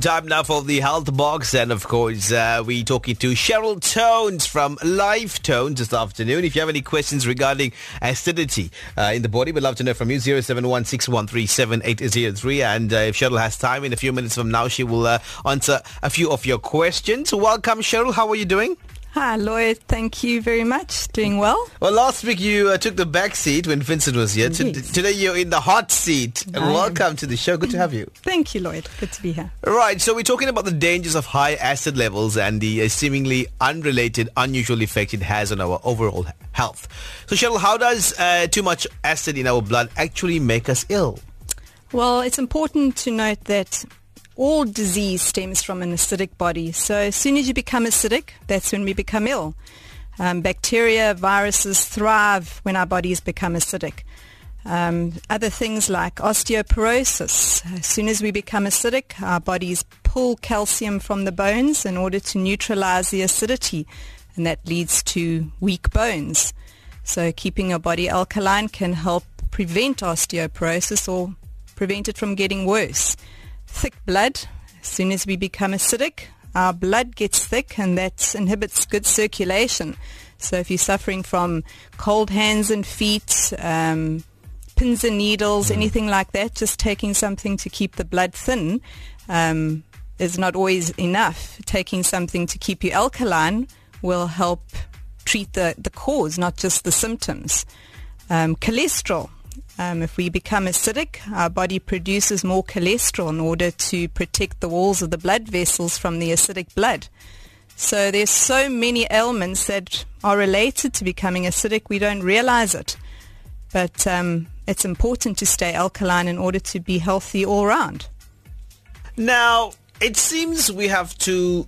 Time now for the health box, and of course, uh, we're talking to Cheryl Tones from Lifetones this afternoon. If you have any questions regarding acidity uh, in the body, we'd love to know from you. Zero seven one six one three seven eight zero three. And uh, if Cheryl has time, in a few minutes from now, she will uh, answer a few of your questions. Welcome, Cheryl. How are you doing? Hi, Lloyd. Thank you very much. Doing well. Well, last week you uh, took the back seat when Vincent was here. Yes. Today you're in the hot seat. Am. Welcome to the show. Good to have you. Thank you, Lloyd. Good to be here. Right, so we're talking about the dangers of high acid levels and the uh, seemingly unrelated, unusual effect it has on our overall health. So, Cheryl, how does uh, too much acid in our blood actually make us ill? Well, it's important to note that all disease stems from an acidic body. So as soon as you become acidic, that's when we become ill. Um, bacteria, viruses thrive when our bodies become acidic. Um, other things like osteoporosis. As soon as we become acidic, our bodies pull calcium from the bones in order to neutralize the acidity, and that leads to weak bones. So keeping your body alkaline can help prevent osteoporosis or prevent it from getting worse. Thick blood. As soon as we become acidic, our blood gets thick and that inhibits good circulation. So if you're suffering from cold hands and feet, um, pins and needles, anything like that, just taking something to keep the blood thin um, is not always enough. Taking something to keep you alkaline will help treat the, the cause, not just the symptoms. Um, cholesterol. Um, if we become acidic, our body produces more cholesterol in order to protect the walls of the blood vessels from the acidic blood. So there's so many ailments that are related to becoming acidic, we don't realize it. But um, it's important to stay alkaline in order to be healthy all round. Now, it seems we have to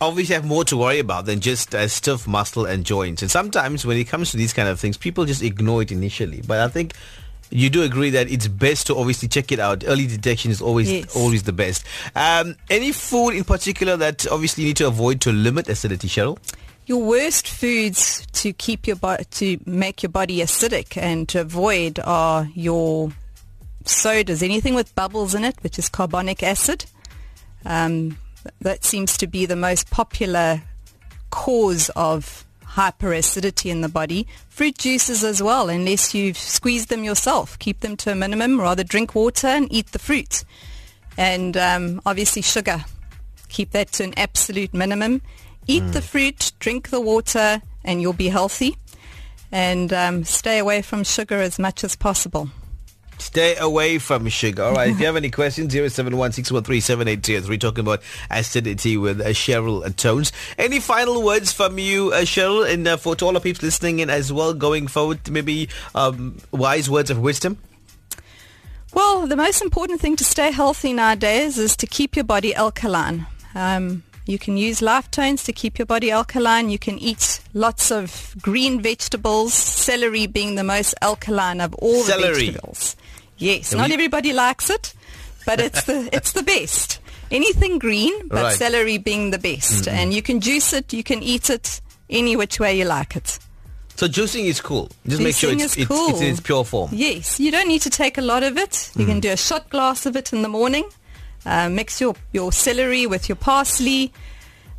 obviously have more to worry about than just uh, stiff muscle and joints. And sometimes when it comes to these kind of things, people just ignore it initially. But I think you do agree that it's best to obviously check it out. Early detection is always Yes. always the best. Um, any food in particular that obviously you need to avoid to limit acidity, Cheryl? Your worst foods to keep your bo- to make your body acidic and to avoid are your sodas, anything with bubbles in it, which is carbonic acid. Um, that seems to be the most popular cause of hyperacidity in the body. Fruit juices as well, unless you've squeezed them yourself. Keep them to a minimum. Rather drink water and eat the fruit. And um, obviously sugar. Keep that to an absolute minimum. Eat the fruit, drink the water, and you'll be healthy. And um, stay away from sugar as much as possible. Stay away from sugar. All right. if you have any questions, 0716137803. Talking about acidity with uh, Cheryl Tones. Any final words from you, uh, Cheryl, and uh, for to all the people listening in as well going forward, maybe um, wise words of wisdom? Well, the most important thing to stay healthy nowadays is to keep your body alkaline. Um, you can use Lifetones to keep your body alkaline. You can eat lots of green vegetables, celery being the most alkaline of all Celery. the vegetables. Yes, So not we- everybody likes it, but it's the it's the best. Anything green, but Right. Mm-hmm. celery being the best. And you can juice it, you can eat it any which way you like it. So juicing is cool. Just make sure Juicing it's, cool. it's in its pure form. Yes, you don't need to take a lot of it. You Mm. can do a shot glass of it in the morning. Uh, mix your, your celery with your parsley,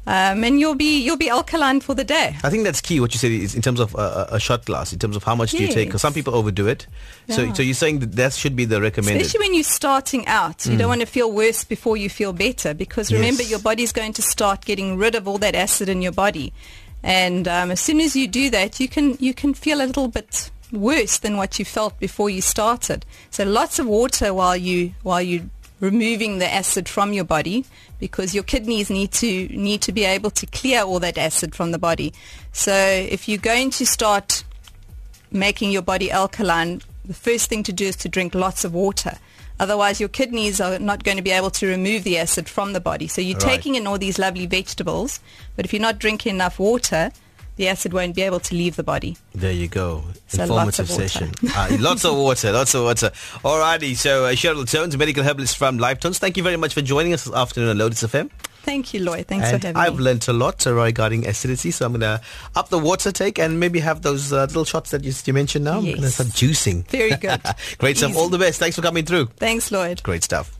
um, and you'll be you'll be alkaline for the day. I think that's key. What you said is in terms of uh, a shot glass, in terms of how much do you take? Because some people overdo it. So, Yeah. so you're saying that that should be the recommended. Especially when you're starting out, you don't want to feel worse before you feel better because remember Yes. your body's going to start getting rid of all that acid in your body, and um, as soon as you do that, you can you can feel a little bit worse than what you felt before you started. So lots of water while you while you removing the acid from your body because your kidneys need to need to be able to clear all that acid from the body. So if you're going to start making your body alkaline, the first thing to do is to drink lots of water. Otherwise, your kidneys are not going to be able to remove the acid from the body. So you're Right. taking in all these lovely vegetables, but if you're not drinking enough water, the acid won't be able to leave the body. There you go. So Informative lots of water. session. uh, lots of water, lots of water. Alrighty, so uh, Cheryl Tones, medical herbalist from Lifetones. Thank you very much for joining us this afternoon on Lotus FM. Thank you, Lloyd. Thanks and for having me. I've learnt a lot regarding acidity, so I'm going to up the water take and maybe have those uh, little shots that you, you mentioned now. I'm going to Yes. start juicing. Very good. Great stuff. All the best. Thanks for coming through. Thanks, Lloyd. Great stuff.